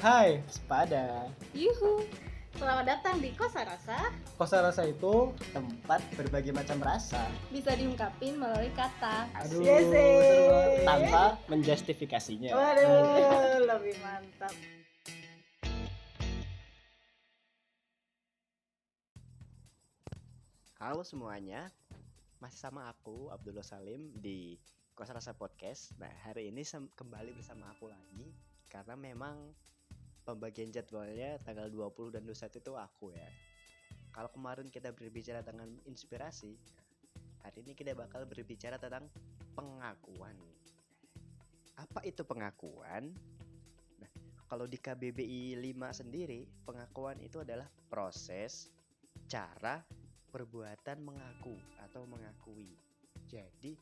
Hai, sepada. Yuhu. Selamat datang di Kosa Rasa. Kosa rasa itu tempat berbagai macam rasa. Bisa diungkapin melalui kata. Aduh, Yes, seru banget. eh. tanpa menjustifikasinya. Waduh, lebih mantap. Halo semuanya, masih sama aku Abdullah Salim di Kosa Rasa Podcast. Nah hari ini kembali bersama aku lagi karena memang pembagian jadwalnya tanggal 20 dan 21 itu aku ya. Kalau kemarin kita berbicara tentang inspirasi, hari ini kita bakal berbicara tentang pengakuan. Apa itu pengakuan? Nah, kalau di KBBI 5 sendiri, pengakuan itu adalah proses, cara, perbuatan mengaku atau mengakui. Jadi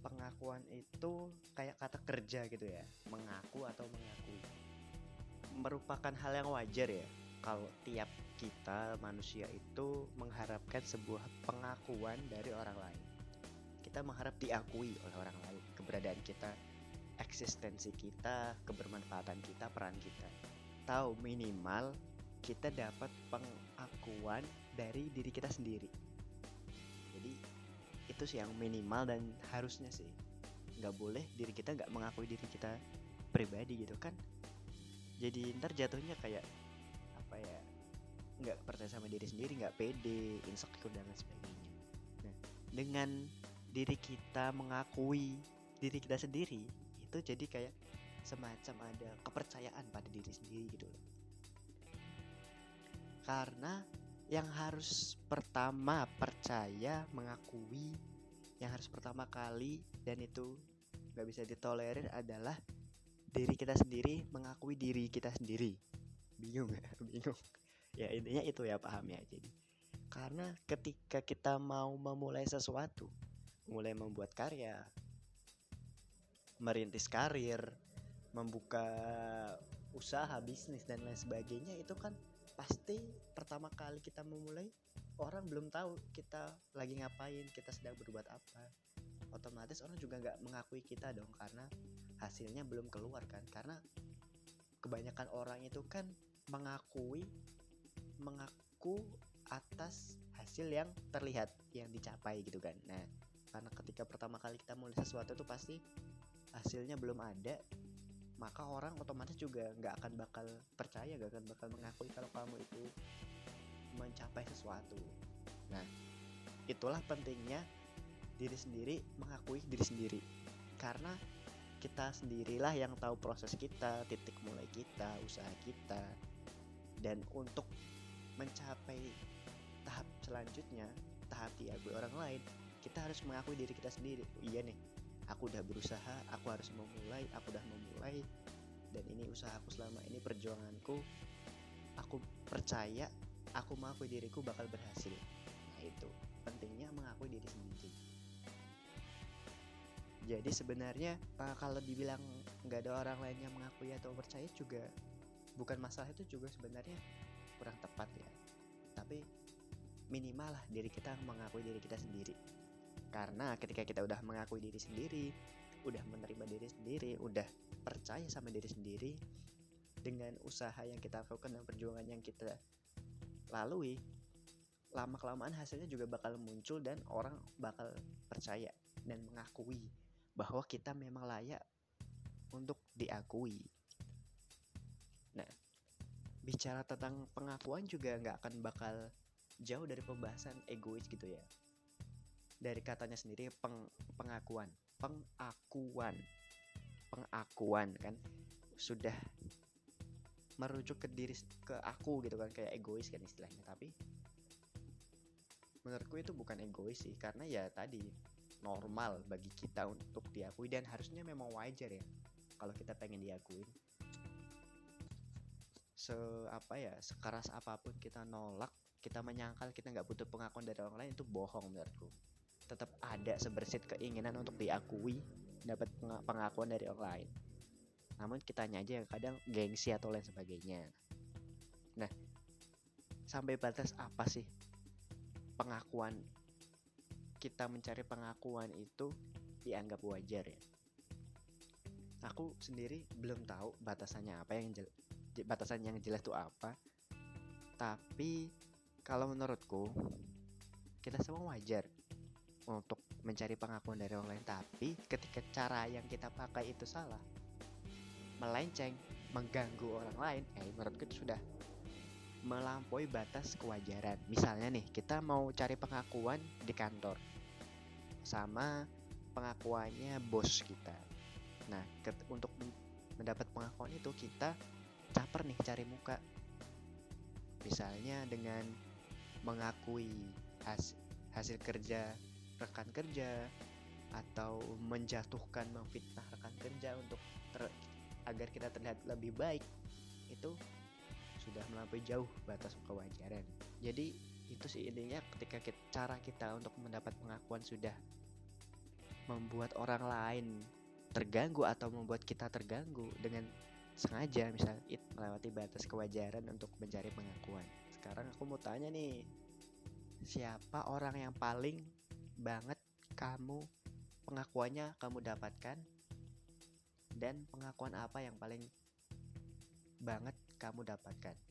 pengakuan itu kayak kata kerja gitu ya, mengaku atau mengakui. Merupakan hal yang wajar ya kalau tiap kita manusia itu mengharapkan sebuah pengakuan dari orang lain. Kita mengharap diakui oleh orang lain keberadaan kita, eksistensi kita, kebermanfaatan kita, peran kita. Tahu minimal kita dapat pengakuan dari diri kita sendiri jadi itu sih yang minimal dan harusnya sih nggak boleh diri kita nggak mengakui diri kita pribadi gitu kan jadi ntar jatuhnya kayak apa ya nggak percaya sama diri sendiri nggak pede insecure dan lain sebagainya. Nah dengan diri kita mengakui diri kita sendiri itu jadi kayak semacam ada kepercayaan pada diri sendiri gitu loh. Karena yang harus pertama percaya mengakui yang harus pertama kali dan itu nggak bisa ditolerir adalah diri kita sendiri mengakui diri kita sendiri. Bingung ya? Bingung. Ya intinya itu ya paham ya. Jadi karena ketika kita mau memulai sesuatu mulai membuat karya merintis karir membuka usaha bisnis dan lain sebagainya itu kan pasti pertama kali kita memulai orang belum tahu kita lagi ngapain kita sedang berbuat apa. Otomatis orang juga nggak mengakui kita dong karena hasilnya belum keluar kan. Karena kebanyakan orang itu kan mengakui mengaku atas hasil yang terlihat yang dicapai gitu kan. Nah karena ketika pertama kali kita mulai sesuatu tuh pasti hasilnya belum ada maka orang otomatis juga nggak akan bakal percaya gak akan bakal mengakui kalau kamu itu mencapai sesuatu. Nah itulah pentingnya diri sendiri mengakui diri sendiri. Karena kita sendirilah yang tahu proses kita titik mulai kita usaha kita. Dan untuk mencapai tahap selanjutnya tahap diakui orang lain kita harus mengakui diri kita sendiri. Iya nih aku udah berusaha aku harus memulai aku udah memulai dan ini usahaku selama ini perjuanganku aku percaya aku mengakui diriku bakal berhasil. Nah itu pentingnya mengakui diri sendiri jadi sebenarnya uh, kalau dibilang nggak ada orang lain yang mengakui atau percaya juga bukan masalah itu juga sebenarnya kurang tepat ya. Tapi minimal lah diri kita mengakui diri kita sendiri. Karena ketika kita udah mengakui diri sendiri udah menerima diri sendiri udah percaya sama diri sendiri dengan usaha yang kita lakukan dan perjuangan yang kita lalui lama kelamaan hasilnya juga bakal muncul dan orang bakal percaya dan mengakui bahwa kita memang layak untuk diakui. Nah bicara tentang pengakuan juga nggak akan bakal jauh dari pembahasan egois gitu ya. Dari katanya sendiri peng, pengakuan. Pengakuan. Pengakuan kan? Sudah merujuk ke diri ke aku gitu kan kayak egois kan istilahnya. Tapi menurutku itu bukan egois sih karena ya tadi normal bagi kita untuk diakui dan harusnya memang wajar ya kalau kita pengen diakuin se apa ya sekeras apa pun kita nolak kita menyangkal kita nggak butuh pengakuan dari orang lain itu bohong menurutku. Tetap ada sebersit keinginan untuk diakui dapat pengakuan dari orang lain. Namun kitanya aja yang kadang gengsi atau lain sebagainya. Nah sampai batas apa sih pengakuan kita mencari pengakuan itu dianggap wajar ya? Aku sendiri belum tahu batasannya apa yang jel- je- batasan yang jelas itu apa. Tapi kalau menurutku kita semua wajar untuk mencari pengakuan dari orang lain. Tapi ketika cara yang kita pakai itu salah melenceng mengganggu orang lain eh menurutku itu sudah melampaui batas kewajaran. Misalnya nih kita mau cari pengakuan di kantor. Sama pengakuannya bos kita. Nah untuk men- mendapat pengakuan itu kita caper nih cari muka. Misalnya dengan mengakui has- hasil kerja rekan kerja atau menjatuhkan memfitnah rekan kerja untuk ter- agar kita terlihat lebih baik itu sudah melampaui jauh batas kewajaran. Jadi itu sih intinya ketika kita, cara kita untuk mendapat pengakuan sudah membuat orang lain terganggu atau membuat kita terganggu dengan sengaja misal it melewati batas kewajaran untuk mencari pengakuan. Sekarang aku mau tanya nih siapa orang yang paling banget kamu pengakuannya kamu dapatkan? Dan pengakuan apa yang paling banget kamu dapatkan